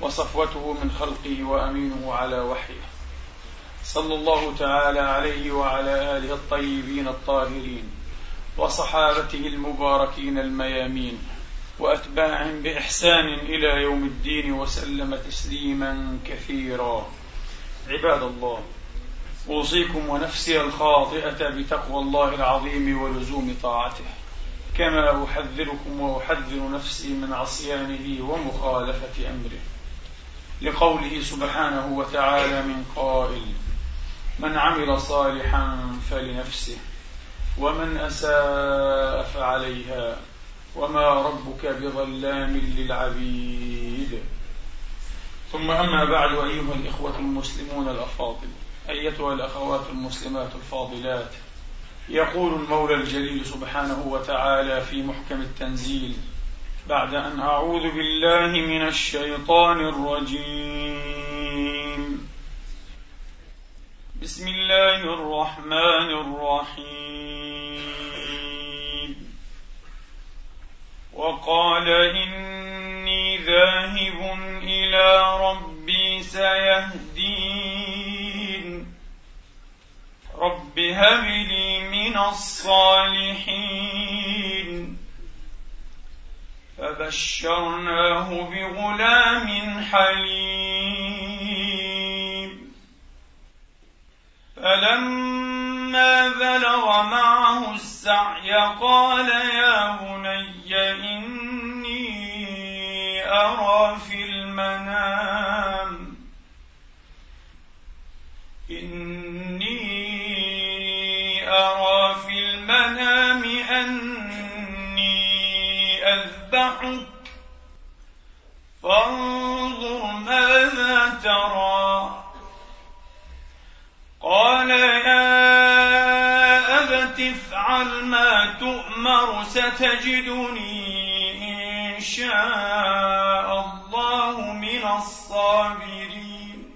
وصفوته من خلقه وأمينه على وحيه. صلى الله تعالى عليه وعلى آله الطيبين الطاهرين وصحابته المباركين الميامين وأتباعهم بإحسان إلى يوم الدين وسلم تسليما كثيرا. عباد الله أوصيكم ونفسي الخاطئة بتقوى الله العظيم ولزوم طاعته. كما أحذركم وأحذر نفسي من عصيانه ومخالفة أمره. لقوله سبحانه وتعالى من قائل من عمل صالحا فلنفسه ومن أساء فعليها وما ربك بظلام للعبيد. ثم أما بعد أيها الإخوة المسلمون الأفاضل أيتها الأخوات المسلمات الفاضلات يقول المولى الجليل سبحانه وتعالى في محكم التنزيل بعد أن أعوذ بالله من الشيطان الرجيم. بسم الله الرحمن الرحيم. وقال إني ذاهب إلى ربي سيهدين. رب هب لي من الصالحين. فبشرناه بغلام حليم. فلما بلغ معه السعي قال يا بني إني أرى في المنام. إني أرى في المنام أني أذبحك؟ فانظر ماذا ترى. قال يا أبت افعل ما تؤمر ستجدني إن شاء الله من الصابرين.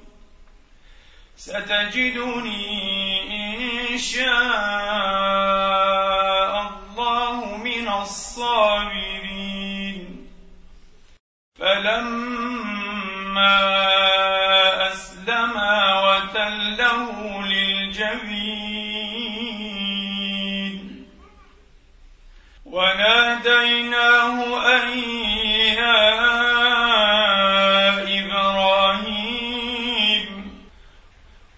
ستجدني إن شاء الله من الصابرين. فلما أسلما وتله للجبين وناديناه أن يا إبراهيم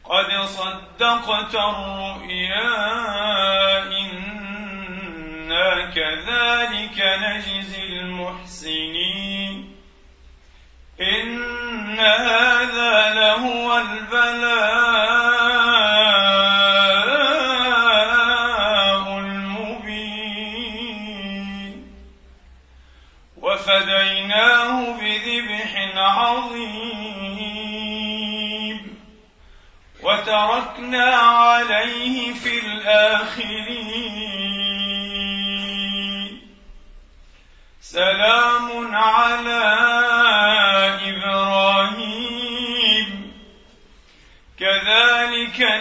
قد صدقت الرؤيا إنا كذلك نجزي المحسنين إن هذا لهو البلاء المبين وفديناه بذبح عظيم وتركنا عليه في الآخرين سلام على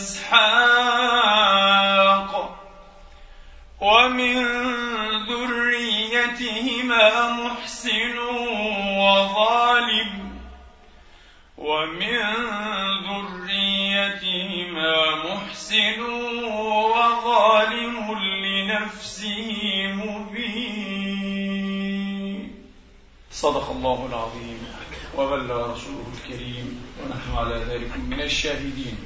إسحاق ومن ذريتهما محسن وظالم ومن ذريتهما محسن وظالم لنفسه مبين. صدق الله العظيم وبلغ رسوله الكريم ونحن على ذلك من الشاهدين.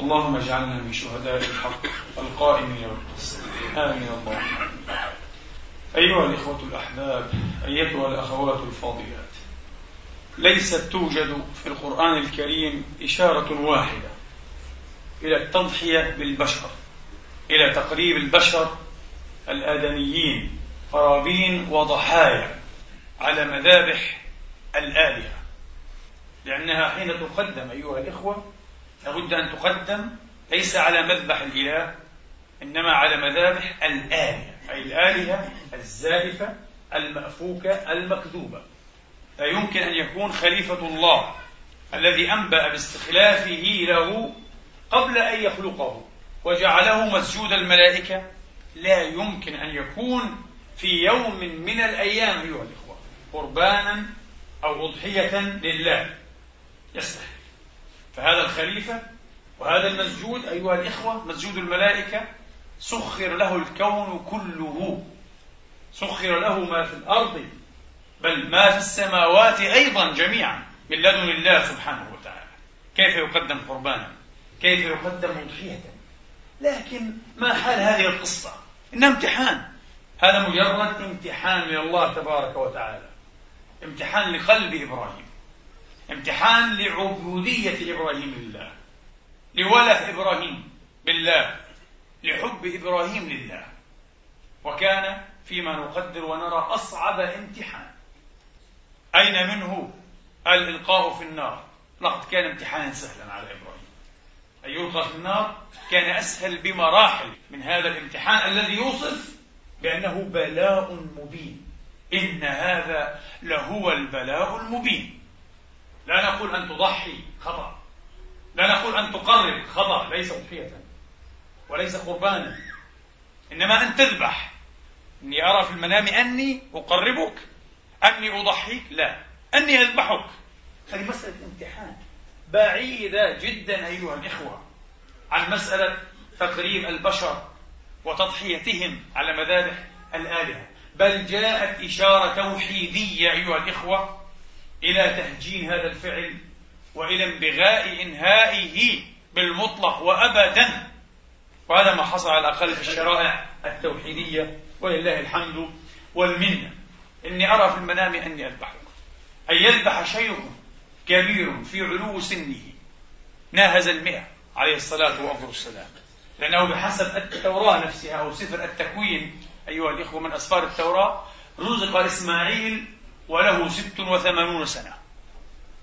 اللهم اجعلنا من شهداء الحق القائمين بالقسط آمين اللهم أيها الإخوة الأحباب أيتها الأخوات الفاضلات ليست توجد في القرآن الكريم إشارة واحدة إلى التضحية بالبشر إلى تقريب البشر الآدميين قرابين وضحايا على مذابح الآلهة لأنها حين تقدم أيها الإخوة لابد أن تقدم ليس على مذبح الإله إنما على مذابح الآلهة أي الآلهة الزائفة المأفوكة المكذوبة. لا يمكن أن يكون خليفة الله الذي أنبأ باستخلافه له قبل أن يخلقه وجعله مسجود الملائكة. لا يمكن أن يكون في يوم من الأيام أيها الإخوة قربانا أو أضحية لله. يستحيل. فهذا الخليفة وهذا المسجود أيها الإخوة مسجود الملائكة سخر له الكون كله. سخر له ما في الأرض بل ما في السماوات أيضا جميعا من لدن الله سبحانه وتعالى. كيف يقدم قربانا؟ كيف يقدم أضحية لكن ما حال هذه القصة؟ إنها امتحان. هذا مجرد امتحان من الله تبارك وتعالى. امتحان لقلب إبراهيم. امتحان لعبودية إبراهيم لله لوله إبراهيم بالله لحب إبراهيم لله. وكان فيما نقدر ونرى أصعب امتحان أين منه الإلقاء في النار؟ لقد كان امتحانا سهلا على إبراهيم. أن يلقى في النار كان أسهل بمراحل من هذا الامتحان الذي يوصف بأنه بلاء مبين. إن هذا لهو البلاء المبين. لا نقول أن تضحي خطأ. لا نقول أن تقرب خطأ ليس أضحية وليس قربانا. إنما أن تذبح. إني أرى في المنام أني أقربك أني أضحيك. لا أني أذبحك. هذه مسألة امتحان. بعيدة جدا أيها الإخوة عن مسألة تقريب البشر وتضحيتهم على مذابح الآلهة. بل جاءت إشارة توحيدية أيها الإخوة إلى تهجين هذا الفعل وإلى انبغاء إنهائه بالمطلق وأبدا. وهذا ما حصل على الأقل في الشرائع التوحيدية ولله الحمد والمنة. إني أرى في المنام أني أذبحك أن يذبح شيخ كبير في علو سنه. ناهز المئة عليه الصلاة والسلام. لأنه بحسب التوراة نفسها أو سفر التكوين أيها الإخوة من أسفار التوراة رزق إسماعيل وله ست وثمانون سنة.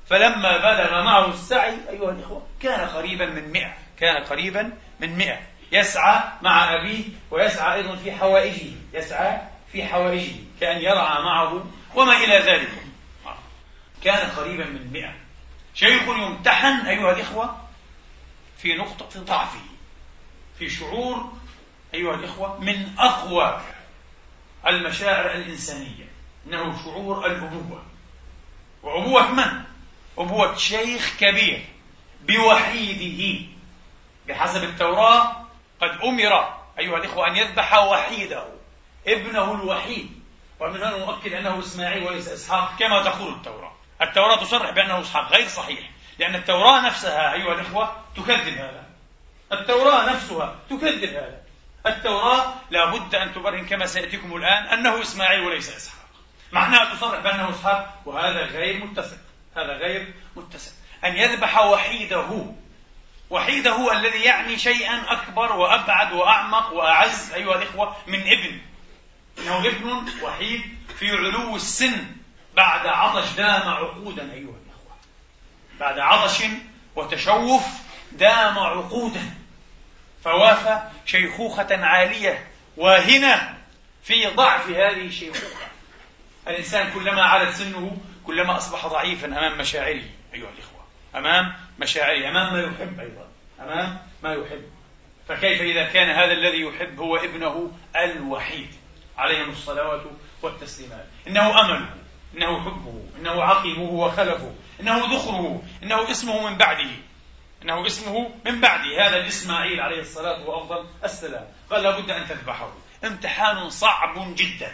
فلما بلغ معه السعي أيها الإخوة كان قريبا من مئة كان قريبا من مئة. يسعى مع أبيه ويسعى أيضا في حوائجه يسعى في حوائجه كأن يرعى معه وما إلى ذلك. كان قريبا من مئة. شيخ يمتحن أيها الإخوة في نقطة ضعفه في شعور أيها الإخوة من أقوى المشاعر الإنسانية. إنه شعور الأبوة. وأبوة من؟ أبوة شيخ كبير بوحيده. بحسب التوراة قد أمر أيها الإخوة أن يذبح وحيده ابنه الوحيد. ومن هنا نؤكد أنه إسماعيل وليس إسحاق كما تقول التوراة. التوراة تصرح بأنه إسحاق غير صحيح لأن التوراة نفسها أيها الإخوة تكذب هذا. التوراة نفسها تكذب هذا. التوراة لابد أن تبرهن كما سيأتيكم الآن أنه إسماعيل وليس إسحاق. معناها تصرح بأنه إسحاق وهذا غير متسق هذا غير متسق أن يذبح وحيده وحيده الذي يعني شيئا أكبر وأبعد وأعمق وأعز أيها الإخوة من ابن. إنه ابن وحيد في علو السن بعد عطش دام عقودا أيها الإخوة. بعد عطش وتشوف دام عقودا. فوافى شيخوخة عالية واهنة في ضعف هذه الشيخوخة. الإنسان كلما علت سنه كلما أصبح ضعيفا أمام مشاعره أيها الإخوة. أمام مشاعره أمام ما يحب أيضا. أمام ما يحب. فكيف إذا كان هذا الذي يحب هو ابنه الوحيد؟ عليهم الصلوات والتسليمات. إنه أمله إنه حبه إنه عقبه وخلفه إنه ذخره إنه اسمه من بعده. إنه اسمه من بعده. هذا الإسماعيل عليه الصلاة وأفضل السلام. قال لابد أن تذبحه. امتحان صعب جدا.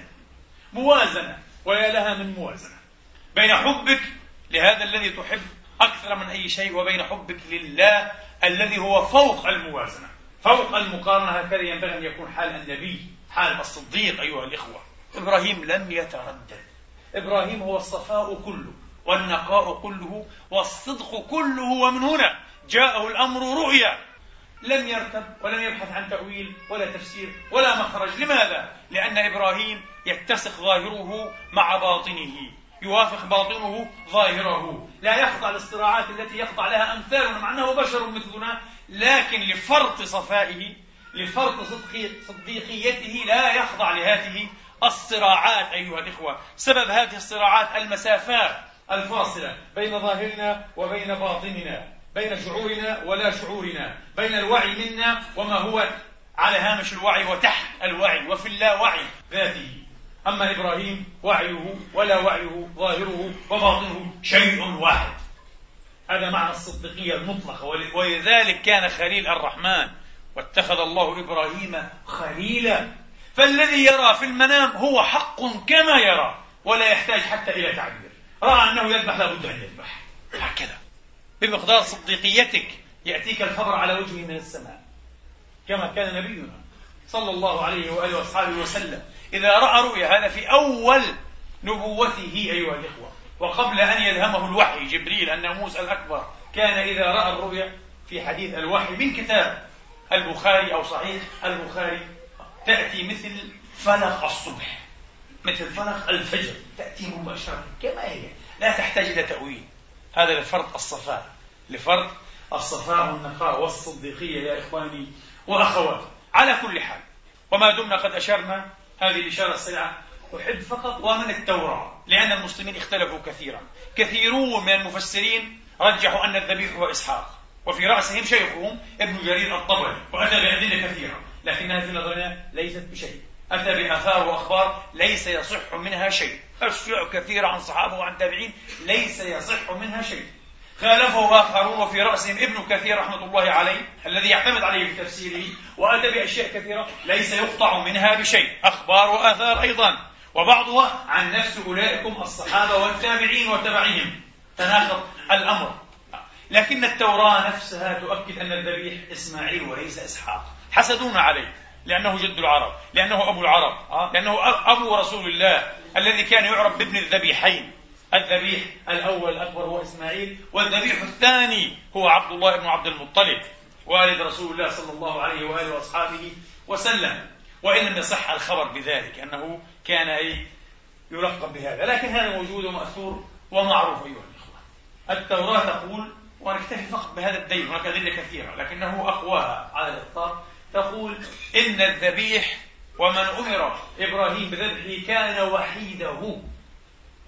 موازنة. ويا لها من موازنة بين حبك لهذا الذي تحب أكثر من أي شيء وبين حبك لله الذي هو فوق الموازنة. فوق المقارنة هكذا ينبغي أن يكون حال النبي حال الصديق أيها الإخوة. إبراهيم لم يتردد. إبراهيم هو الصفاء كله والنقاء كله والصدق كله ومن هنا جاءه الأمر رؤيا. لم يرتب ولم يبحث عن تأويل ولا تفسير ولا مخرج. لماذا؟ لأن إبراهيم يتسق ظاهره مع باطنه. يوافق باطنه ظاهره. لا يخضع للصراعات التي يخضع لها أمثالنا مع أنه بشر مثلنا لكن لفرط صفائه لفرط صديقيته لا يخضع لهذه الصراعات أيها الإخوة. سبب هذه الصراعات المسافات الفاصلة بين ظاهرنا وبين باطننا بين شعورنا ولا شعورنا بين الوعي منا وما هو على هامش الوعي وتحت الوعي وفي اللاوعي ذاته. أما إبراهيم وعيه ولا وعيه ظاهره وباطنه شيء واحد. هذا معنى الصديقية المطلقة. ولذلك كان خليل الرحمن واتخذ الله إبراهيم خليلا. فالذي يرى في المنام هو حق كما يرى ولا يحتاج حتى إلى تعبير. رأى أنه يذبح لابد أن يذبح. هكذا. بمقدار صديقيتك يأتيك الخبر على وجهه من السماء. كما كان نبينا صلى الله عليه وآله وأصحابه وسلم. إذا رأى رؤيا هذا في أول نبوته أيها الإخوة وقبل أن يلهمه الوحي جبريل الناموس الأكبر كان إذا رأى الرؤيا في حديث الوحي من كتاب البخاري أو صحيح البخاري تأتي مثل فلق الصبح مثل فلق الفجر تأتي مباشرة كما هي لا تحتاج إلى تأويل. هذا لفرط الصفاء. لفرط الصفاء والنقاء والصديقية يا إخواني وأخواتي. على كل حال وما دمنا قد أشرنا هذه الإشارة السريعة أحب فقط ومن التوراة لأن المسلمين اختلفوا كثيرا. كثيرون من المفسرين رجحوا أن الذبيح هو إسحاق وفي رأسهم شيخهم ابن جرير الطبري وأتى بأدلة كثيرة لكنها في نظرنا ليست بشيء. أتى بآثار وأخبار ليس يصح منها شيء. أشياء كثيرة عن صحابة وعن تابعين ليس يصح منها شيء. خالفه آخرون وفي رأسهم ابن كثير رحمة الله عليه الذي يعتمد عليه في تفسيره وأتى بأشياء كثيرة ليس يقطع منها بشيء. أخبار وآثار أيضا. وبعضها عن نفس أولئكم الصحابة والتابعين وتبعهم. تناقض الأمر. لكن التوراة نفسها تؤكد أن الذبيح إسماعيل وليس إسحاق. حسدونا عليه. لأنه جد العرب. لأنه أبو العرب. آه. لأنه أبو رسول الله الذي كان يعرف بابن الذبيحين. الذبيح الأول الأكبر هو إسماعيل والذبيح الثاني هو عبد الله بن عبد المطلب. وآلد رسول الله صلى الله عليه وآله وأصحابه وسلم. وإن لم يصح الخبر بذلك أنه كان أي يلقب بهذا. لكن هذا موجود ومأثور ومعروف أيها الإخوة. التوراة تقول ونكتفي فقط بهذا الدين هناك أدلة كثيرة لكنه أقواها على الإطلاق. تقول إن الذبيح ومن أمر إبراهيم بذبحه كان وحيده.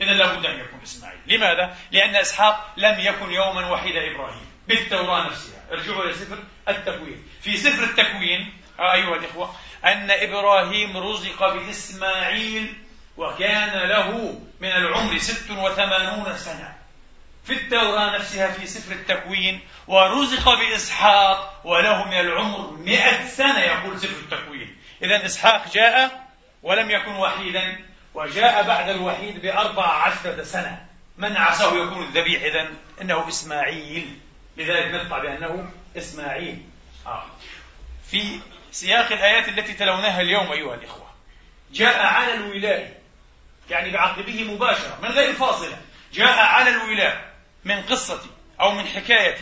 إذا لابد أن يكون إسماعيل. لماذا؟ لأن إسحاق لم يكن يوما وحيد إبراهيم. بالتوراة نفسها. ارجعوا إلى سفر التكوين. في سفر التكوين آه، أيها الإخوة أن إبراهيم رزق بإسماعيل وكان له من العمر ست وثمانون سنة. في التوراة نفسها في سفر التكوين ورزق بإسحاق وله من العمر مئة سنة يقول سفر التكوين. إذا إسحاق جاء ولم يكن وحيدا. وجاء بعد الوحيد بأربع عشرة سنة. من عساه يكون الذبيح إذا إنه إسماعيل. لذلك نقطع بأنه إسماعيل. آه. في سياق الآيات التي تلوناها اليوم أيها الإخوة. جاء على الولاء. يعني بعقبه مباشرة من غير فاصلة. جاء على الولاء من قصة أو من حكاية.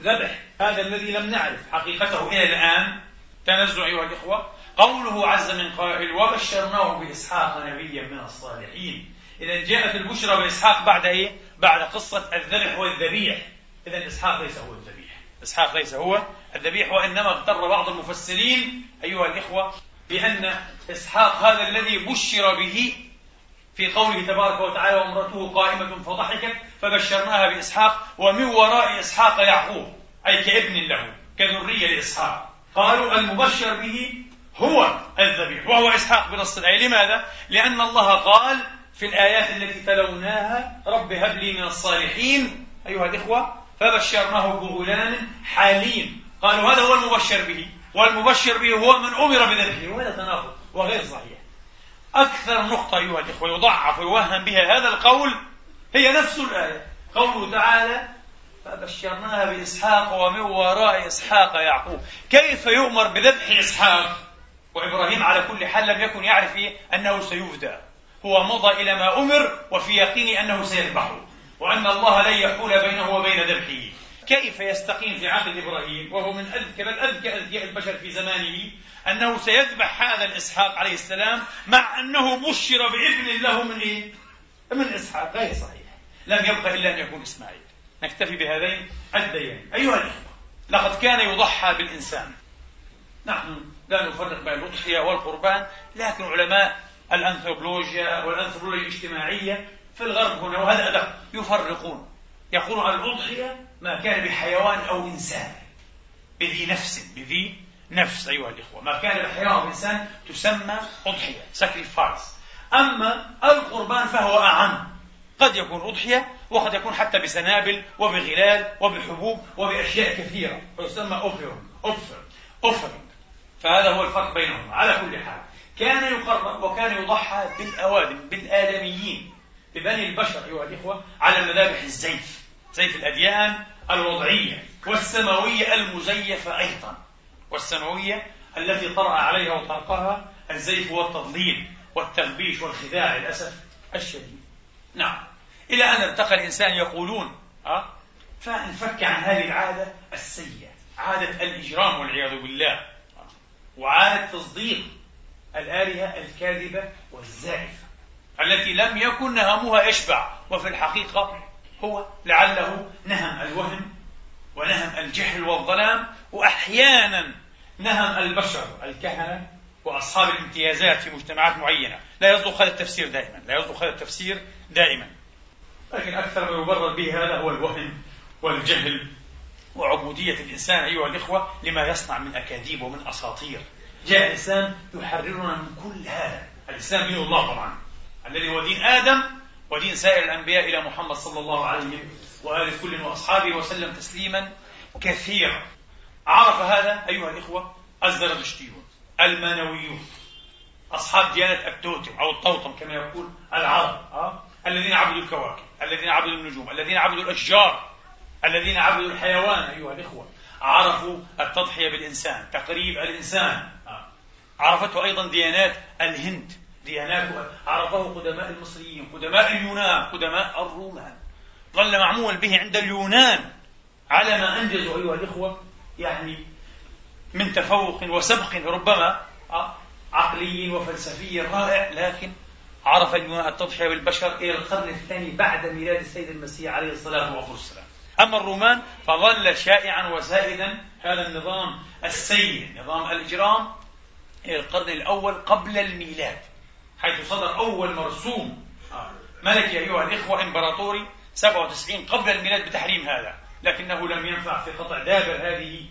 ذبح هذا الذي لم نعرف حقيقته إلى الآن. تنزل أيها الإخوة. قوله عز من قائل وبشرناه بإسحاق نبيا من الصالحين. إذا جاءت البشرى بإسحاق بعد إيه؟ بعد قصة الذبح والذبيح. إذا إسحاق ليس هو الذبيح. إسحاق ليس هو الذبيح وإنما اغتر بعض المفسرين أيها الإخوة بأن إسحاق هذا الذي بشر به في قوله تبارك وتعالى وامرأته قائمة فضحكت فبشرناها بإسحاق ومن وراء إسحاق يعقوب. أي كابن له كذرية لإسحاق. قالوا المبشر به هو الذبيح. وهو إسحاق بنص الآية لماذا؟ لأن الله قال في الآيات التي تلوناها رب هب لي من الصالحين. أيها الإخوة فبشرناه بغلام حليم. قالوا هذا هو المبشر به. والمبشر به هو من أمر بذبحه وهذا تناقض وغير صحيح. أكثر نقطة أيها الإخوة يضعف ويوهم بها هذا القول هي نفس الآية. قوله تعالى فبشرناها بإسحاق ومن وراء إسحاق يعقوب. كيف يؤمر بذبح إسحاق؟ وإبراهيم على كل حال لم يكن يعرف أنه سيفدى. هو مضى إلى ما أمر وفي يقين أنه سيذبحه. وأن الله لن يحول بينه وبين ذبحه. كيف يستقيم في عقل إبراهيم وهو من أذكى بل أذكى أذكياء البشر في زمانه أنه سيذبح هذا الإسحاق عليه السلام مع أنه بشر بابن له من إيه؟ من إسحاق. غير صحيح. لم يبقى إلا أن يكون إسماعيل. نكتفي بهذين الديين أيها الإخوة لقد كان يضحى بالإنسان. نحن لا نفرق بين الأضحية والقربان لكن علماء الأنثروبولوجيا والأنثروبولوجيا الاجتماعية في الغرب هنا وهذا أدق يفرقون. يقولون الأضحية ما كان بحيوان أو إنسان بذي نفس بذي نفس أيها الإخوة. ما كان بحيوان أو إنسان تسمى أضحية sacrifice. أما القربان فهو أعم. قد يكون أضحية وقد يكون حتى بسنابل وبغلال وبحبوب وبأشياء كثيرة ويسمى أوفر أوفر أوفر فهذا هو الفرق بينهما. على كل حال كان يقرب وكان يضحى بالأوادم بالآدميين ببني البشر أيها الإخوة على مذابح الزيف زيف الأديان الوضعية والسماوية المزيفة أيضا. والسماوية التي طرأ عليها وطرقها الزيف والتضليل والتغبيش والخداع للأسف الشديد. نعم. إلى أن ارتقى الإنسان يقولون أه؟ فانفك عن هذه العادة السيئة عادة الإجرام والعياذ بالله. وعادة تصديق الآلهة الكاذبة والزائفة التي لم يكن نهمها يشبع وفي الحقيقة هو لعله نهم الوهم ونهم الجهل والظلام وأحيانا نهم البشر الكهنة وأصحاب الامتيازات في مجتمعات معينة. لا يصدق هذا التفسير دائما لا يصدق هذا التفسير دائما. لكن أكثر ما يبرر به هذا هو الوهم والجهل وعبودية الإنسان أيها الإخوة لما يصنع من أكاذيب ومن أساطير. جاء الإسلام يحررنا من كل هذا. الإسلام دين الله طبعا. الذي هو دين آدم ودين سائر الأنبياء إلى محمد صلى الله عليه وآله كل وأصحابه وسلم تسليما. كثيرا. عرف هذا أيها الإخوة الزرادشتيون المانويون أصحاب ديانة التوتم أو الطوطم كما يقول العرب أه؟ الذين عبدوا الكواكب الذين عبدوا النجوم الذين عبدوا الأشجار. الذين عبدوا الحيوان أيها الإخوة عرفوا التضحية بالإنسان تقريب الإنسان. عرفته أيضا ديانات الهند. ديانات عرفه قدماء المصريين قدماء اليونان قدماء الرومان. ظل معمول به عند اليونان على ما أنجزوا أيها الإخوة يعني من تفوق وسبق ربما عقلي وفلسفي رائع لكن عرف اليونان التضحية بالبشر إلى القرن الثاني بعد ميلاد السيد المسيح عليه الصلاة والسلام. أما الرومان فظل شائعا وسائدا هذا النظام السيء نظام الإجرام إلى القرن الأول قبل الميلاد حيث صدر أول مرسوم. ملكي أيها الإخوة إمبراطوري 97 قبل الميلاد بتحريم هذا لكنه لم ينفع في قطع دابر هذه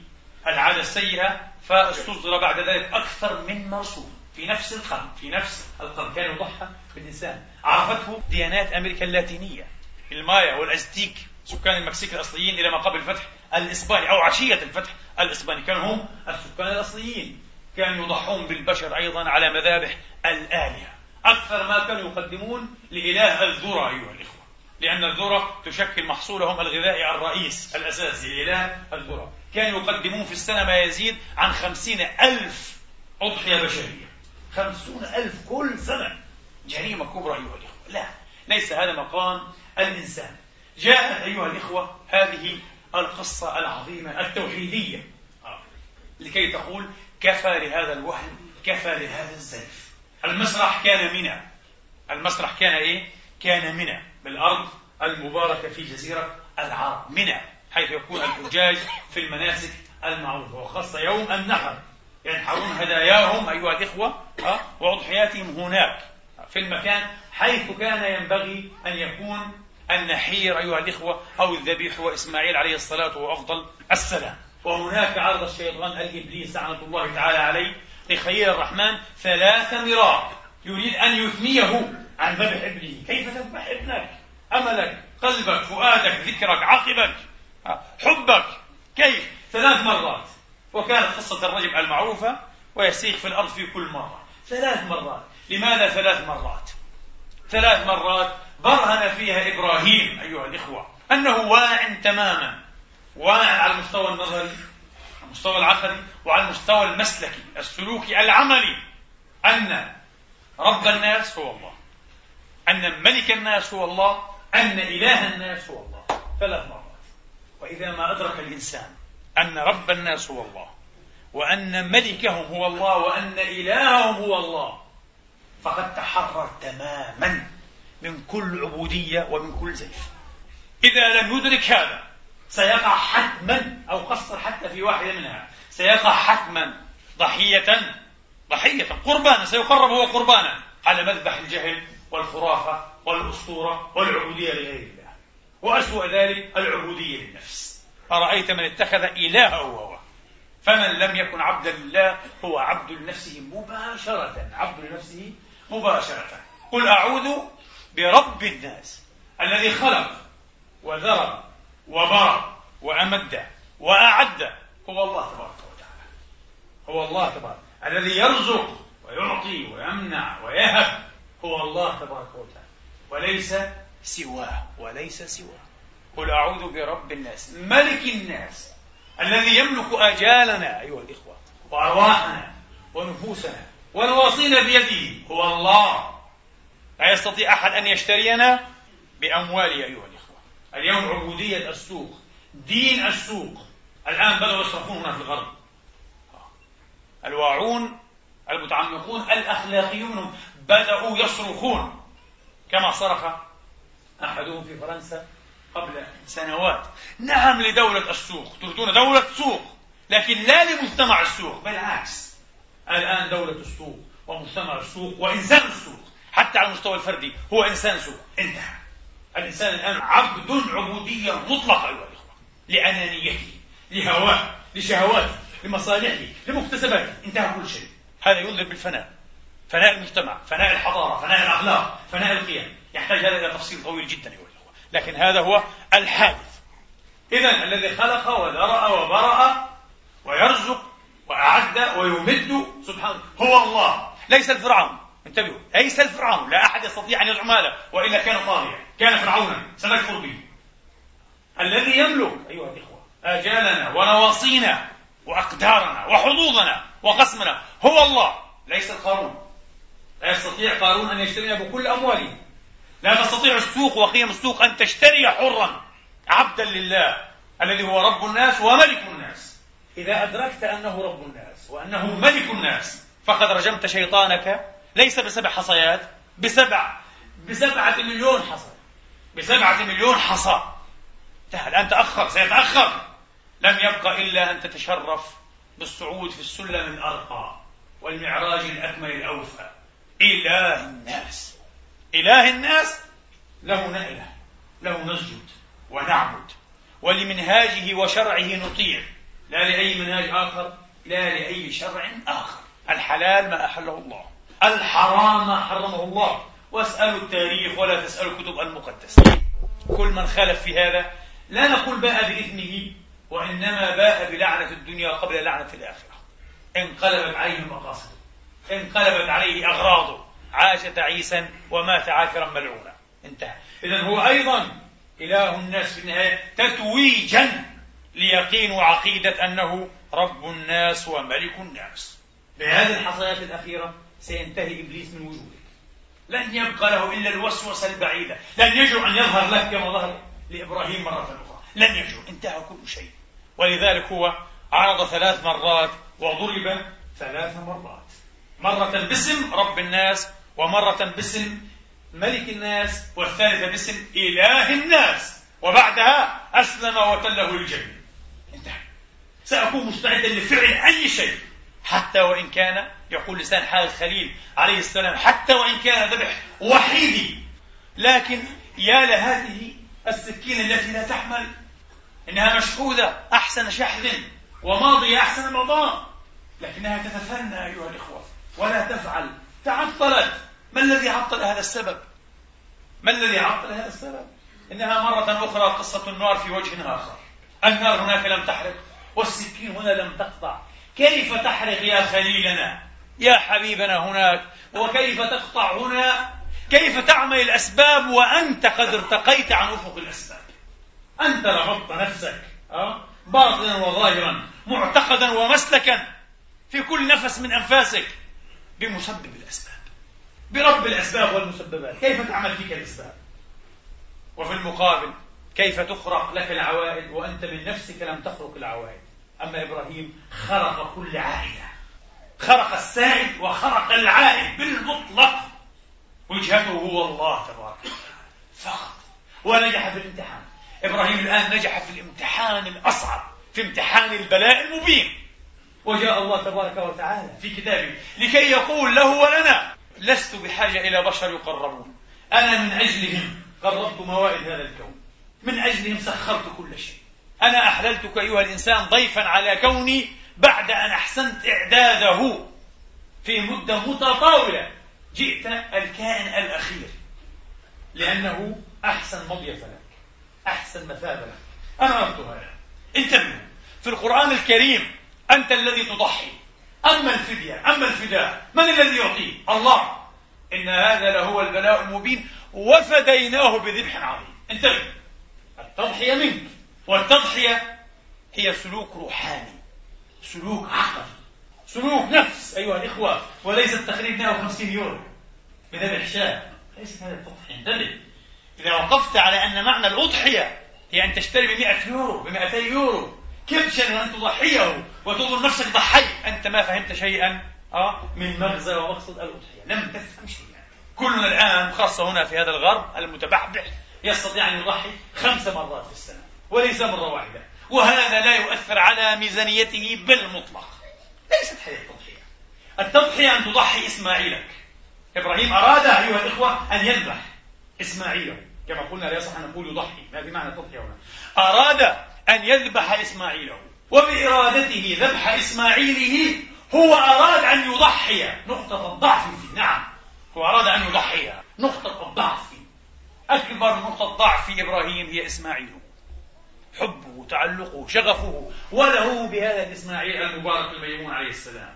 العادة السيئة فاستصدر بعد ذلك أكثر من مرسوم في نفس القرن في نفس القرن. كان يضحى بالإنسان. عرفته ديانات أمريكا اللاتينية المايا والأزتيك. سكان المكسيك الأصليين إلى ما قبل الفتح الإسباني أو عشية الفتح الإسباني. كانوا هم السكان الأصليين. كانوا يضحون بالبشر أيضا على مذابح الآلهة. أكثر ما كانوا يقدمون لإله الذرة أيها الإخوة. لأن الذرة تشكل محصولهم الغذائي الرئيس الأساسي لإله الذرة. كانوا يقدمون في السنة ما يزيد عن خمسين ألف أضحية بشرية. خمسون ألف كل سنة. جريمة كبرى أيها الإخوة. لا ليس هذا مقام الإنسان. جاءت أيها الإخوة هذه القصة العظيمة التوحيدية. لكي تقول كفى لهذا الوهم كفى لهذا الزيف. المسرح كان منى. المسرح كان إيه؟ كان منى. بالأرض المباركة في جزيرة العرب. منى حيث يكون الحجاج في المناسك المعروفة. وخاصة يوم النحر. ينحرون هداياهم أيها الإخوة وأضحياتهم هناك. في المكان حيث كان ينبغي أن يكون النحير أيها الإخوة أو الذبيح هو اسماعيل عليه الصلاة وأفضل السلام. وهناك عرض الشيطان الإبليس لعنة الله تعالى عليه لخير الرحمن ثلاث مرات يريد أن يثنيه عن ذبح ابنه. كيف تذبح ابنك؟ أملك قلبك فؤادك ذكرك عقبك حبك. كيف؟ ثلاث مرات. وكانت قصة الرجل المعروفة ويسيخ في الأرض في كل مرة. ثلاث مرات. لماذا ثلاث مرات؟ ثلاث مرات برهن فيها إبراهيم أيها الإخوة أنه واع تماما. واع على المستوى النظري على المستوى العقلي وعلى المستوى المسلكي السلوكي العملي أن رب الناس هو الله أن ملك الناس هو الله أن إله الناس هو الله. ثلاث مرات. وإذا ما أدرك الإنسان أن رب الناس هو الله وأن ملكهم هو الله وأن إلههم هو الله فقد تحرر تماما. من كل عبودية ومن كل زيف إذا لم يدرك هذا سيقع حتما أو قصر حتى في واحدة منها. سيقع حتما ضحية ضحية قربانا سيقرب هو قربانا على مذبح الجهل والخرافة والأسطورة والعبودية لغير الله. وأسوأ ذلك العبودية للنفس. أرأيت من اتخذ إلهه هو فمن لم يكن عبدا لله هو عبد لنفسه مباشرة. عبد لنفسه مباشرة. قل أعوذ برب الناس الذي خلق وذرى وبرى وأمد وأعد. هو الله تبارك وتعالى. هو الله تبارك. الذي يرزق ويعطي ويمنع ويهب. هو الله تبارك وتعالى. وليس سواه وليس سواه. قل أعوذ برب الناس ملك الناس الذي يملك آجالنا أيها الإخوة وأرواحنا ونفوسنا ونواصينا بيده. هو الله. لا يستطيع أحد أن يشترينا بأمواله أيها الإخوة. اليوم عبودية السوق دين السوق. الآن بدأوا يصرفون هنا في الغرب. الواعون المتعمقون الأخلاقيون بدأوا يصرخون كما صرخ أحدهم في فرنسا قبل سنوات. نعم لدولة السوق. تريدون دولة سوق لكن لا لمجتمع السوق بالعكس. الآن دولة السوق ومجتمع السوق وإنسان السوق. حتى على المستوى الفردي. هو إنسان سوق انتهى. الإنسان الآن عبد عبودية مطلقة أيها الإخوة. لأنانيته لهواه لشهواته لمصالحه لمكتسباته. انتهى كل شيء. هذا ينذر بالفناء. فناء المجتمع فناء الحضارة فناء الأخلاق فناء القيم. يحتاج هذا إلى تفصيل طويل جدا أيها الأخوة. لكن هذا هو الحادث. إذا الذي خلق وذرأ وبرأ ويرزق وأعد ويمد. سبحانه هو الله. ليس الفرعون. انتبهوا ليس الفرعون لا أحد يستطيع أن يزعم هذا وإلا كان طاغيا كان فرعونا سنكفر به. الذي يملك أيها الإخوة آجالنا ونواصينا وأقدارنا وحظوظنا وقسمنا هو الله. ليس القارون. لا يستطيع قارون أن يشترينا بكل أمواله. لا تستطيع السوق وقيم السوق أن تشتري حرا عبدا لله الذي هو رب الناس وملك الناس. إذا أدركت أنه رب الناس وأنه ملك الناس فقد رجمت شيطانك ليس بسبع حصيات بسبع بسبعة مليون حصى. بسبعة مليون حصى. انتهى. الآن تأخر سيتأخر. لم يبقى إلا أن تتشرف بالصعود في السلم الأرقى والمعراج الأكمل الأوفى. إله الناس. إله الناس. له نأله له نسجد ونعبد. ولمنهاجه وشرعه نطيع. لا لأي منهاج آخر لا لأي شرع آخر. الحلال ما أحله الله. الحرام حرمه الله. واسألوا التاريخ ولا تسألوا الكتب المقدسة. كل من خالف في هذا لا نقول باء بإثمه وإنما باء بلعنة الدنيا قبل لعنة الآخرة. انقلبت عليه مقاصده. انقلبت عليه أغراضه. عاش تعيسا ومات عاكرا ملعونا. انتهى. إذا هو أيضا إله الناس في النهاية تتويجا ليقين عقيدة أنه رب الناس وملك الناس. بهذه الحصيات الأخيرة سينتهي إبليس من وجوده. لن يبقى له إلا الوسوسة البعيدة. لن يجرؤ أن يظهر لك كما ظهر لإبراهيم مرة أخرى. لن يجرؤ انتهى كل شيء. ولذلك هو عرض ثلاث مرات وضرب ثلاث مرات. مرة باسم رب الناس ومرة باسم ملك الناس والثالثة باسم إله الناس. وبعدها أسلم وتله الجنة انتهى. سأكون مستعدا لفعل أي شيء. حتى وإن كان يقول لسان حال الخليل عليه السلام حتى وإن كان ذبح وحيدي. لكن يا لهذه السكين التي لا تحمل إنها مشحوذة أحسن شحذ وماضية أحسن مضاء لكنها تتثنى أيها الإخوة ولا تفعل. تعطلت. ما الذي عطل هذا السبب؟ ما الذي عطل هذا السبب؟ إنها مرة أخرى قصة النار في وجه آخر. النار هناك لم تحرق والسكين هنا لم تقطع. كيف تحرق يا خليلنا؟ يا حبيبنا هناك وكيف تقطع هنا؟ كيف تعمل الأسباب وأنت قد ارتقيت عن أفق الأسباب؟ أنت رفضت نفسك أه؟ باطنا وظاهرا معتقدا ومسلكا في كل نفس من أنفاسك بمسبب الأسباب برب الأسباب والمسببات. كيف تعمل فيك الأسباب؟ وفي المقابل كيف تخرق لك العوائد وأنت من نفسك لم تخرق العوائد؟ أما إبراهيم خرق كل عائدة خرق السائد وخرق العائد بالمطلق. وجهته هو الله تبارك فقط. ونجح في الامتحان. إبراهيم الآن نجح في الامتحان الأصعب في امتحان البلاء المبين. وجاء الله تبارك وتعالى في كتابه لكي يقول له ولنا لست بحاجة إلى بشر يقربون. أنا من أجلهم قربت موائد هذا الكون. من أجلهم سخرت كل شيء. أنا أحللتك أيها الإنسان ضيفا على كوني بعد أن أحسنت إعداده في مدة متطاولة. جئت الكائن الأخير. لأنه أحسن مضيف لك. أحسن مثابة لك. أنا أردتها لك انتبهوا. في القرآن الكريم أنت الذي تضحي. أما الفدية أما الفداء من الذي يعطيه الله. إن هذا لهو البلاء المبين. وفديناه بذبح عظيم. انتبه. التضحية منك. والتضحية هي سلوك روحاني سلوك عقل سلوك نفس أيها الإخوة وليس التقريب 150 يورو. بذبح شاة ليست هذا التضحية. انتبه إذا وقفت على أن معنى الأضحية هي أن تشتري ب 100 يورو ب 200 يورو كبشا وأن تضحيه وتظن نفسك ضحي؟ أنت ما فهمت شيئا أه؟ من مغزى ومقصد الأضحية. لم تفهم شيئا. كلنا الآن خاصة هنا في هذا الغرب المتبحبح يستطيع أن يضحي خمس مرات في السنة. وليس مرة واحدة. وهذا لا يؤثر على ميزانيته بالمطلق. ليست هذه التضحية التضحية أن تضحي إسماعيلك. إبراهيم أراد أيها الإخوة أن يذبح إسماعيله كما قلنا لا يصح أن نقول يضحي. ما في معنى التضحية هنا؟ أراد أن يذبح إسماعيله وبإرادته ذبح إسماعيله هو أراد أن يضحي. نقطة الضعف فيه. نعم. هو أراد أن يضحي. نقطة الضعف فيه. أكبر نقطة ضعف في إبراهيم هي إسماعيل. حبه تعلقه شغفه وله بهذا الإسماعيل المبارك الميمون عليه السلام.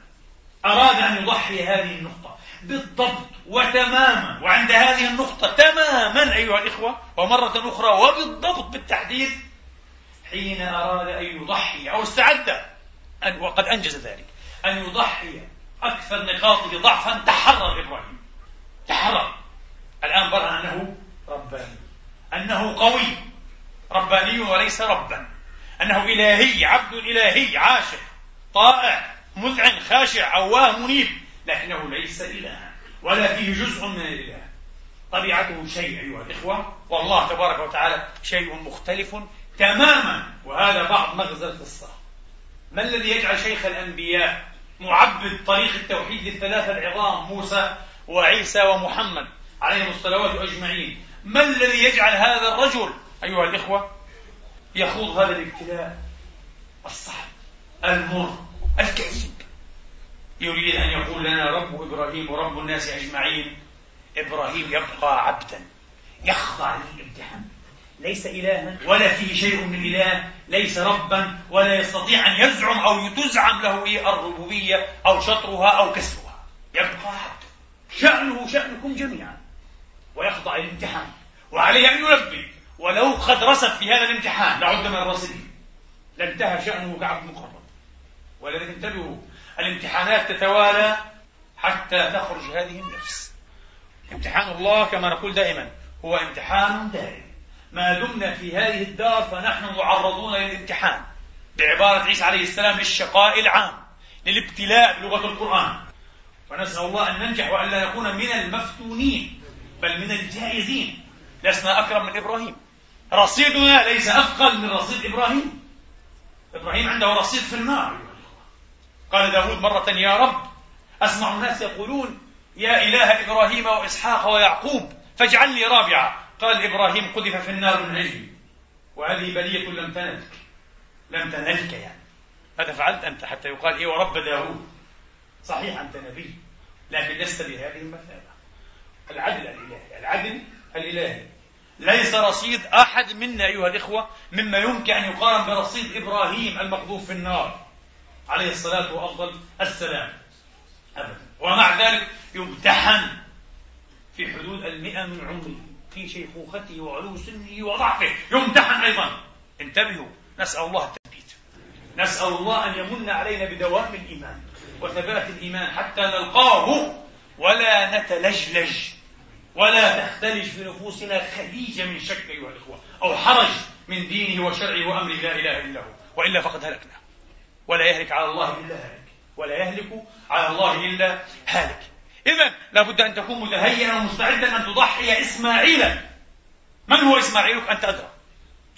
أراد أن يضحي هذه النقطة بالضبط وتماما وعند هذه النقطة تماما أيها الإخوة ومرة أخرى وبالضبط بالتحديد حين أراد أن يضحي أو استعد أن وقد أنجز ذلك أن يضحي أكثر نقاطه ضعفا تحرر إبراهيم. تحرر. الآن برهن أنه رباني. أنه قوي. رباني وليس ربا. أنه إلهي عبد إلهي عاشق طائع مذعن خاشع أواه منيب. لكنه ليس إلها ولا فيه جزء من الإله. طبيعته شيء أيها الإخوة والله تبارك وتعالى شيء مختلف تماما. وهذا بعض مغزى القصة. ما الذي يجعل شيخ الأنبياء معبد طريق التوحيد للثلاثة العظام موسى وعيسى ومحمد عليهم الصلوات أجمعين؟ ما الذي يجعل هذا الرجل أيها الإخوة يخوض هذا الابتلاء الصعب المر الكئيب. يريد أن يقول لنا رب إبراهيم ورب الناس أجمعين إبراهيم يبقى عبدا يخضع للامتحان. ليس إلها ولا فيه شيء من إله ليس ربا ولا يستطيع أن يزعم أو تزعم له إيه الربوبية أو شطرها أو كسرها. يبقى عبدا. شأنه شأنكم جميعا. ويخضع للامتحان. وعليه أن يلبي ولو قد رسب في هذا الامتحان. لعد من الراسبين لانتهى شأنه كعبد مقرب. ولذلك انتبهوا الامتحانات تتوالى حتى تخرج هذه النفس. امتحان الله كما نقول دائما هو امتحان دائم. ما دمنا في هذه الدار فنحن معرضون للامتحان بعبارة عيسى عليه السلام للشقاء العام للابتلاء بلغة القرآن. ونسأل الله أن ننجح وأن لا نكون من المفتونين بل من الجائزين. لسنا أكرم من إبراهيم. رصيدنا ليس أثقل من رصيد إبراهيم. إبراهيم عنده رصيد في النار. قال داود مرة يا رب أسمع الناس يقولون يا إله إبراهيم وإسحاق ويعقوب فاجعلني رابعة قال إبراهيم قذف في النار من أجلي. وهذه بلية لم تنلك. لم تنلك يعني. ماذا فعلت أنت حتى يقال إيه ورب داود؟ صحيح أنت نبي لكن لست بهذه المثابة. العدل الإلهي. العدل الإلهي. ليس رصيد أحد منا أيها الإخوة مما يمكن أن يقارن برصيد إبراهيم المقذوف في النار. عليه الصلاة وأفضل السلام. أبدا. ومع ذلك يمتحن في حدود المئة من عمره في شيخوخته وعلو سنه وضعفه. يمتحن أيضا. انتبهوا. نسأل الله التثبيت. نسأل الله أن يمن علينا بدوام الإيمان وثبات الإيمان حتى نلقاه ولا نتلجلج. ولا تختلج في نفوسنا خليج من شك أيها الإخوة أو حرج من دينه وشرعه وأمره لا إله إلا هو وإلا فقد هلكنا. ولا يهلك على الله إلا هالك ولا يهلك على الله إلا هالك إذا لابد أن تكون متهيئا ومستعدا أن تضحي إسماعيلا. من هو إسماعيلك؟ أنت أدرى.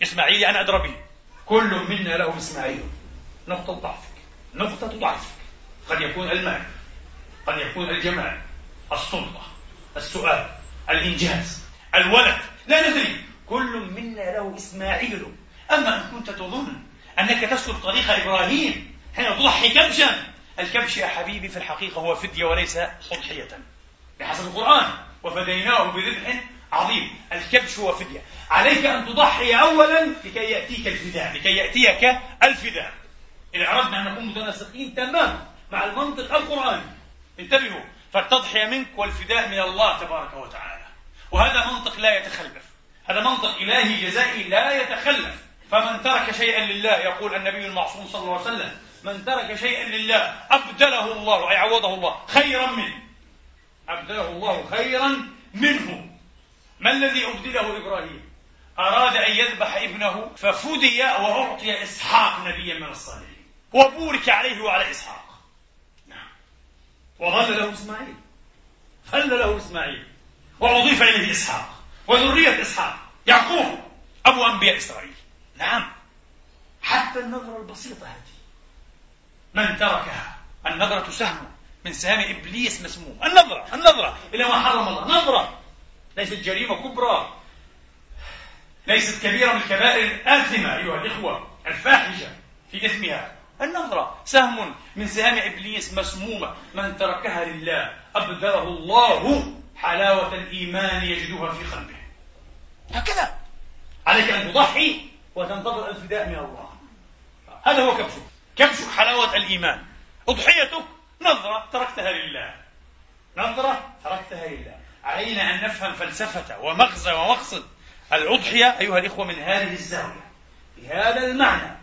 إسماعيلي أنا أدرى به. كل منا له إسماعيل. نقطة ضعفك. نقطة ضعفك. قد يكون المال قد يكون الجمال السلطة السؤال. الإنجاز الولد. لا ندري. كل منا له إسماعيل. أما إن كنت تظن أنك تسلك طريق إبراهيم حين تضحي كبشا الكبش يا حبيبي في الحقيقة هو فدية وليس أضحية بحسب القرآن وفديناه بذبح عظيم. الكبش هو فدية. عليك أن تضحي أولا لكي يأتيك الفداء لكي يأتيك الفداء. إذا أردنا أن نكون متناسقين تماما مع المنطق القرآني. انتبهوا. فالتضحية منك والفداء من الله تبارك وتعالى. وهذا منطق لا يتخلف. هذا منطق إلهي جزائي لا يتخلف. فمن ترك شيئا لله يقول النبي المعصوم صلى الله عليه وسلم من ترك شيئا لله أبدله الله أي عوضه الله خيرا منه. أبدله الله خيرا منه. ما الذي أبدله إبراهيم؟ أراد أن يذبح ابنه ففدي وأعطي إسحاق نبيا من الصالحين. وبورك عليه وعلى إسحاق. وظل له إسماعيل. ظل له إسماعيل. وأضيف إليه إسحاق. وذرية إسحاق. يعقوب. أبو أنبياء إسرائيل. نعم. حتى النظرة البسيطة هذه. من تركها. النظرة سهم من سهام إبليس مسموم النظرة. النظرة. إلى ما حرم الله. نظرة. ليست جريمة كبرى. ليست كبيرة من الكبائر الآثمة أيها الإخوة الفاحشة في إثمها النظرة. سهم من سهام إبليس مسمومة. من تركها لله أبدله الله حلاوة الإيمان يجدها في قلبه. هكذا. عليك أن تضحي وتنتظر الفداء من الله. هذا هو كبشك. كبشك حلاوة الإيمان. أضحيتك. نظرة تركتها لله. نظرة تركتها لله. علينا أن نفهم فلسفة ومغزى ومقصد الأضحية أيها الإخوة من هذه الزاوية. بهذا المعنى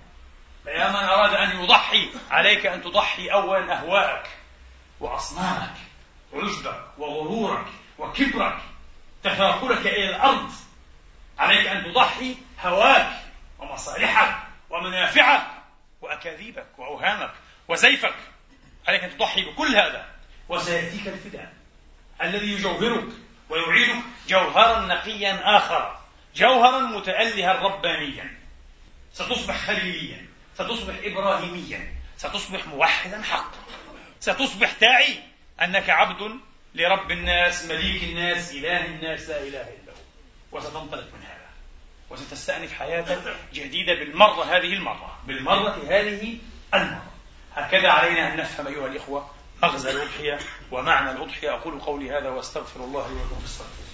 فيا من أراد أن يضحي عليك أن تضحي أولا أهواءك وأصنامك عجبك وغرورك وكبرك تثاقلك إلى الأرض. عليك أن تضحي هواك ومصالحك ومنافعك وأكاذيبك وأوهامك وزيفك عليك أن تضحي بكل هذا. وسيأتيك الفداء الذي يجوهرك ويعيدك جوهرا نقيا آخر جوهرا متألها ربانيا ستصبح خليليا. ستصبح إبراهيميا ستصبح موحدا حقا. ستصبح تعي أنك عبد لرب الناس مليك الناس إله الناس لا إله إلا هو. وستنطلق من هذا. وستستأنف حياتك جديدة بالمرة هذه المرة. بالمرة هذه المرة. هكذا علينا أن نفهم أيها الإخوة مغزى الأضحية ومعنى الأضحية. أقول قولي هذا وأستغفر الله لي ولكم في الصلاة.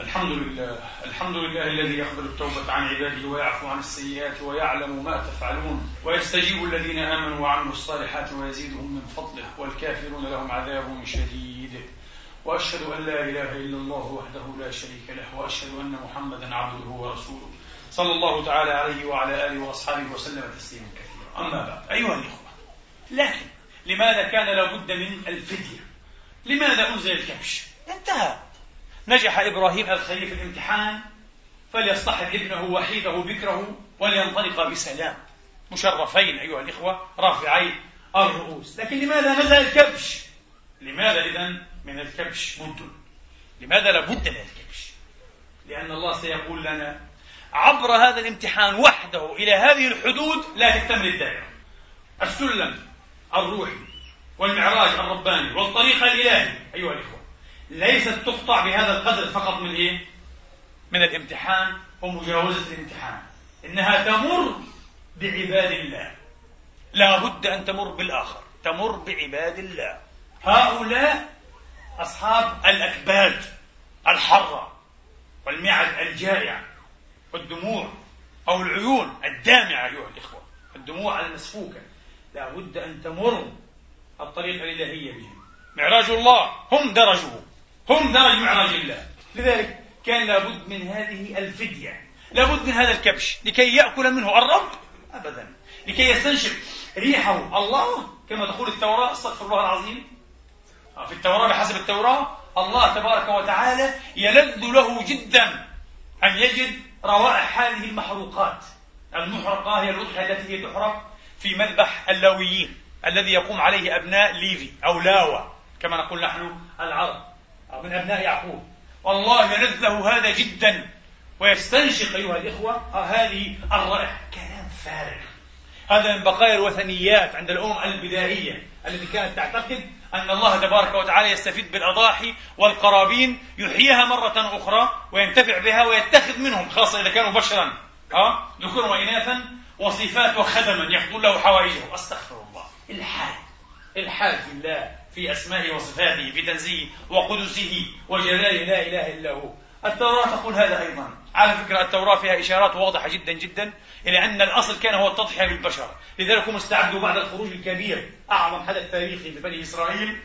الحمد لله الحمد لله الذي يقبل التوبة عن عباده ويعفو عن السيئات ويعلم ما تفعلون ويستجيب الذين آمنوا وعملوا الصالحات ويزيدهم من فضله والكافرون لهم عذاب شديد. وأشهد أن لا إله إلا الله وحده لا شريك له وأشهد أن محمدا عبده ورسوله. صلى الله تعالى عليه وعلى آله وأصحابه وسلم تسليما كثيرا. أما بعد أيها الإخوة لكن لماذا كان لابد من الفدية؟ لماذا أنزل الكبش؟ انتهى. نجح إبراهيم الخليل في الامتحان فليصطحب ابنه وحيده بكره ولينطلق بسلام. مشرفين أيها الإخوة رافعي الرؤوس. لكن لماذا نزل الكبش؟ لماذا إذا من الكبش بد لماذا لابد من الكبش؟ لأن الله سيقول لنا عبر هذا الامتحان وحده إلى هذه الحدود لا تكتمل الدائرة السلم الروحي والمعراج الرباني والطريق الإلهي أيها الإخوة. ليست تقطع بهذا القدر فقط من إيه؟ من الامتحان ومجاوزة الامتحان. إنها تمر بعباد الله. لا بد أن تمر بالآخر. تمر بعباد الله. هؤلاء أصحاب الأكباد الحرة والمعد الجائعة والدموع أو العيون الدامعة أيها الإخوة. الدموع المسفوكة. لا بد أن تمر الطريقة الإلهية بهم. معراج الله هم درجه هم درج معراج الله. لذلك كان لابد من هذه الفدية. لابد من هذا الكبش. لكي يأكل منه الرب أبدا. لكي يستنشق ريحه الله كما تقول التوراة استغفر الله العظيم. آه، في التوراة بحسب التوراة الله تبارك وتعالى يلذ له جدا أن يجد روائح هذه المحروقات. المحرقة هي الأضحية التي هي تحرق في مذبح اللاويين الذي يقوم عليه أبناء ليفي أو لاوى كما نقول نحن العرب. أو من أبناء يعقوب. والله يلذ له هذا جدا ويستنشق أيها الإخوة هذه الرائحة. كلام فارغ. هذا من بقايا الوثنيات عند الأمم البدائية التي كانت تعتقد أن الله تبارك وتعالى يستفيد بالأضاحي والقرابين يحييها مرة أخرى وينتفع بها ويتخذ منهم خاصة إذا كانوا بشرا ها؟ ذكورا وإناثا وصفات وخدما يقضون له حوائجه. أستغفر الله. الحاد. الحاد بالله في أسمائه وصفاته في تنزيه وقدسه وجلاله. لا إله إلا هو. التوراة تقول هذا أيضا. على فكرة التوراة فيها إشارات واضحة جدا جدا إلى أن الأصل كان هو التضحية بالبشر. لذلك هم استعدوا بعد الخروج الكبير أعظم حدث تاريخي لبني إسرائيل.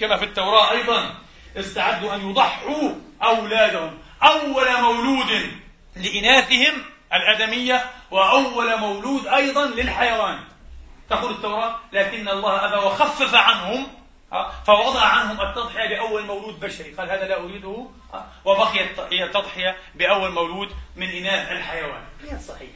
كما في التوراة أيضا استعدوا أن يضحوا أولادهم. أول مولود لإناثهم الآدمية وأول مولود أيضا للحيوان. تقول التوراة لكن الله أبى وخفف عنهم فوضع عنهم التضحية بأول مولود بشري. قال هذا لا أريده. وبقيت هي التضحية بأول مولود من إناث الحيوان. غير صحيح.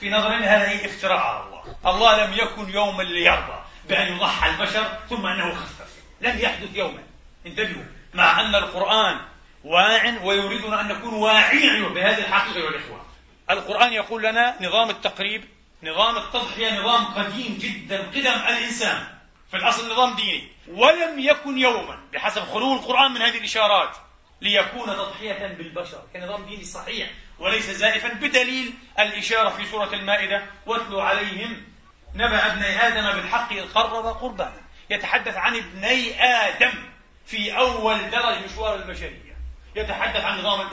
في نظرنا هذا هي افتراء على الله. الله لم يكن يوما ليرضى بأن يضحى البشر ثم أنه خفف. لم يحدث يوما. انتبهوا. مع أن القرآن واع ويريدنا أن نكون واعين بهذه الحقيقة أيها الإخوة. القرآن يقول لنا نظام التقريب نظام التضحية نظام قديم جدا قدم الإنسان. في الأصل نظام ديني. ولم يكن يوما بحسب خلو القرآن من هذه الإشارات ليكون تضحية بالبشر. كنظام ديني صحيح وليس زائفا بدليل الإشارة في سورة المائدة واتلو عليهم نبأ ابني آدم بالحق إذ قرب قربانا يتحدث عن ابني آدم في أول درج مشوار البشرية. يتحدث عن نظام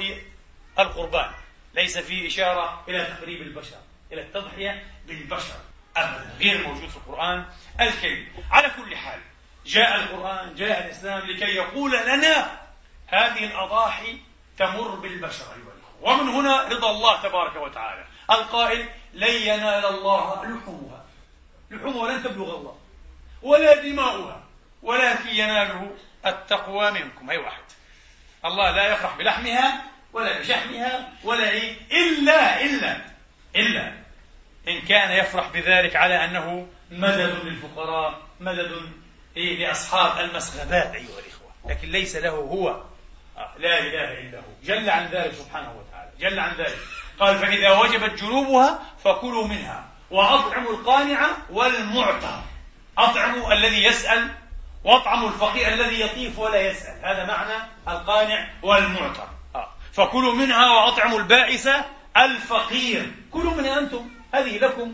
القربان. ليس فيه إشارة إلى تقريب البشر إلى التضحية بالبشر. أبدا غير موجود في القرآن الكريم. على كل حال جاء القرآن جاء الإسلام لكي يقول لنا هذه الأضاحي تمر بالبشر أيها الأخوة. ومن هنا رضا الله تبارك وتعالى. القائل لن ينال الله لحومها. لحومها لن تبلغ الله ولا دماؤها ولكن يناله التقوى منكم. أي واحد الله لا يفرح بلحمها ولا بشحمها ولا إيه إلا إلا إلا إن كان يفرح بذلك على أنه مدد للفقراء مدد إيه لأصحاب المسغبات أيها الإخوة. لكن ليس له هو. آه، لا إله إلا هو. جل عن ذلك سبحانه وتعالى. جل عن ذلك. قال فإذا وجبت جنوبها فكلوا منها. وأطعموا القانع والمعتر. أطعموا الذي يسأل واطعموا الفقير الذي يطيف ولا يسأل. هذا معنى القانع والمعتر. آه. فكلوا منها وأطعموا البائس الفقير. كلوا منها أنتم. هذه لكم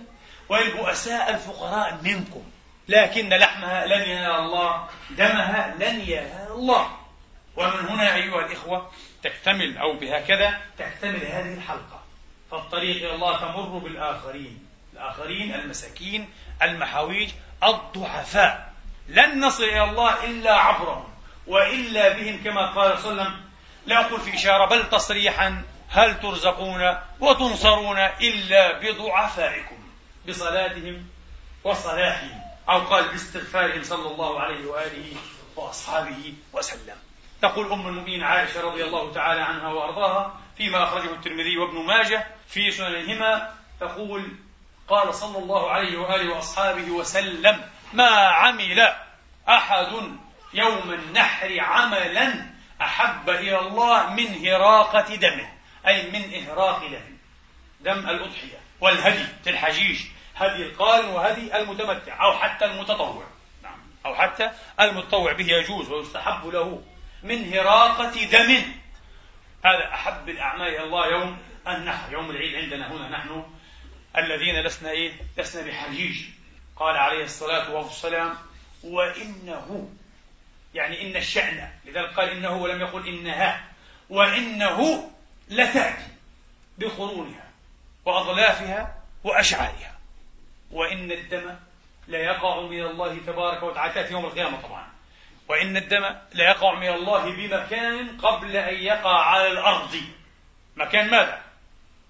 وللبؤساء الفقراء منكم. لكن لحمها لن ينال الله دمها لن ينال الله. ومن هنا أيها الإخوة تكتمل أو بهكذا تكتمل هذه الحلقة. فالطريق إلى الله تمر بالآخرين. الآخرين المساكين المحاويج الضعفاء. لن نصل إلى الله إلا عبرهم وإلا بهم كما قال صلى الله عليه وسلم لا أقول في إشارة بل تصريحا هل ترزقون وتنصرون إلا بضعفائكم؟ بصلاتهم وصلاحهم أو قال باستغفارهم صلى الله عليه وآله وأصحابه وسلم. تقول أم المؤمنين عائشة رضي الله تعالى عنها وأرضاها فيما أخرجه الترمذي وابن ماجه في سننهما تقول قال صلى الله عليه وآله وأصحابه وسلم ما عمل أحد يوم النحر عملا أحب إلى الله من هراقة دمه. أي من إهراق دم دم الأضحية والهدي في الحجيج هدي القارن وهدي المتمتع أو حتى المتطوع. نعم. أو حتى المتطوع به يجوز ويستحب له. من هراقة دم هذا أحب الأعمال إلى الله يوم النحر يوم العيد عندنا هنا نحن الذين لسنا إيه؟ لسنا بحجيج. قال عليه الصلاة والسلام وإنه يعني إن الشأن. لذلك قال إنه ولم يقل إنها. وإنه لتأتي بقرونها وأضلافها وأشعارها. وإن الدم لا يقع من الله تبارك وتعالى. تأتي يوم القيامة طبعا. وإن الدم لا يقع من الله بمكان قبل أن يقع على الأرض. مكان ماذا؟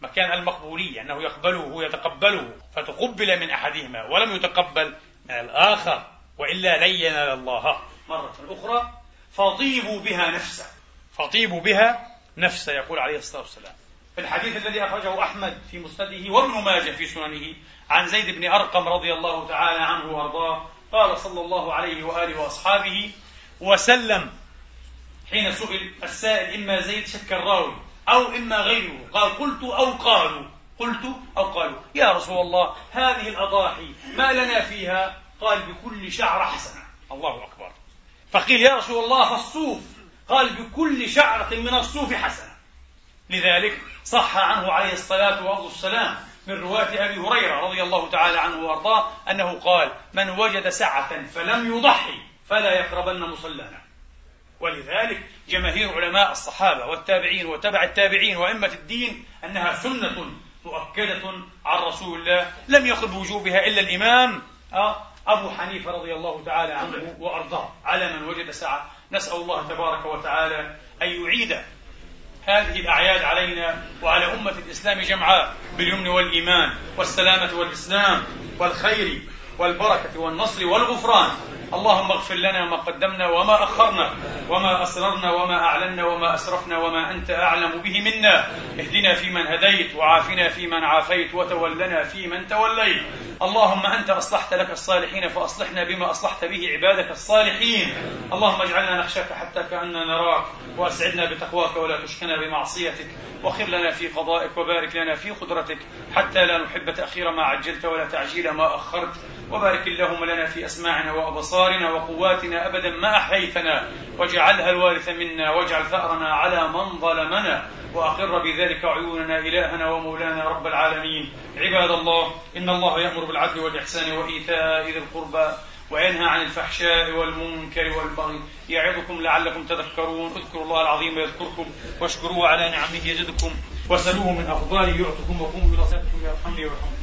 مكان المقبولية أنه يقبله ويتقبله فتقبل من أحدهما ولم يتقبل من الآخر وإلا لن ينال الله. مرة أخرى فطيبوا بها نفسا فطيبوا بها نفسا يقول عليه الصلاة والسلام. في الحديث الذي أخرجه أحمد في مسنده وابن ماجه في سننه عن زيد بن أرقم رضي الله تعالى عنه وأرضاه قال صلى الله عليه وآله وأصحابه وسلم. حين سئل السائل إما زيد شك الراوي أو إما غيره؟ قال قلت أو قالوا. قلت أو قالوا. يا رسول الله هذه الأضاحي ما لنا فيها؟ قال بكل شعر حسنة الله أكبر. فقيل يا رسول الله فالصوف قال بكل شعرة من الصوف حسنة. لذلك صح عنه عليه الصلاة والسلام من رواة أبي هريرة رضي الله تعالى عنه وأرضاه أنه قال من وجد سعة فلم يضحي فلا يقربن مصلانا. ولذلك جماهير علماء الصحابة والتابعين وتبع التابعين وأئمة الدين أنها سنة مؤكدة عن رسول الله لم يقل بوجوبها إلا الإمام آه، أبو حنيفة رضي الله تعالى عنه وأرضاه على من وجد سعة نسأل الله تبارك وتعالى أن يعيد هذه الأعياد علينا وعلى أمة الإسلام جمعاء باليمن والإيمان والسلامة والإسلام والخير والبركة والنصر والغفران. اللهم اغفر لنا ما قدمنا وما أخرنا وما أسررنا وما أعلنا وما أسرفنا وما أنت أعلم به منا. اهدنا فيمن هديت وعافنا فيمن عافيت وتولنا فيمن توليت. اللهم أنت أصلحت لك الصالحين فأصلحنا بما أصلحت به عبادك الصالحين. اللهم اجعلنا نخشاك حتى كأننا نراك وأسعدنا بتقواك ولا تشكنا بمعصيتك. وخر لنا في قضائك وبارك لنا في قدرتك حتى لا نحب تأخير ما عجلت ولا تعجيل ما أخرت. وبارك اللهم لنا في أسماعنا وأبصارنا. وقواتنا أبدا ما أحييتنا. واجعلها الوارث منا واجعل ثأرنا على من ظلمنا. وأقر بذلك عيوننا إلهنا ومولانا رب العالمين. عباد الله إن الله يأمر بالعدل والإحسان وإيتاء ذي القربى وينهى عن الفحشاء والمنكر والبغي. يعظكم لعلكم تذكرون. اذكروا الله العظيم يذكركم واشكروه على نعمه يزدكم. وسلوه من أفضاله يعطكم وقوموا صلاتكم يرحمني ويرحمكم.